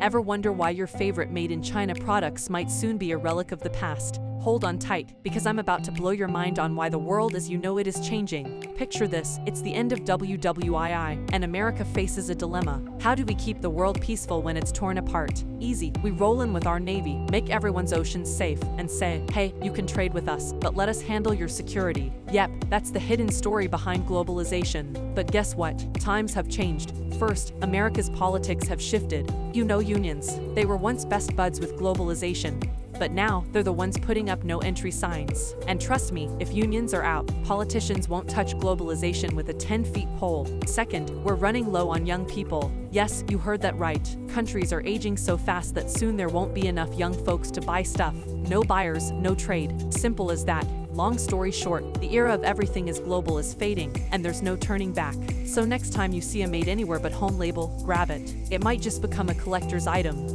Ever wonder why your favorite made in China products might soon be a relic of the past? Hold on tight, because I'm about to blow your mind on why the world as you know it is changing. Picture this it's the end of WWII, and America faces a dilemma. How do we keep the world peaceful when it's torn apart? Easy. We roll in with our Navy, make everyone's oceans safe, and say, hey, you can trade with us, but let us handle your security. Yep, that's the hidden story behind globalization. But guess what? Times have changed. First, America's politics have shifted. You know unions. They were once best buds with globalization. But now, they're the ones putting up no entry signs. And trust me, if unions are out, politicians won't touch globalization with a 10 feet pole. Second, we're running low on young people. Yes, you heard that right. Countries are aging so fast that soon there won't be enough young folks to buy stuff. No buyers, no trade. Simple as that. Long story short, the era of everything is global is fading, and there's no turning back. So next time you see a made anywhere but home label, grab it. It might just become a collector's item.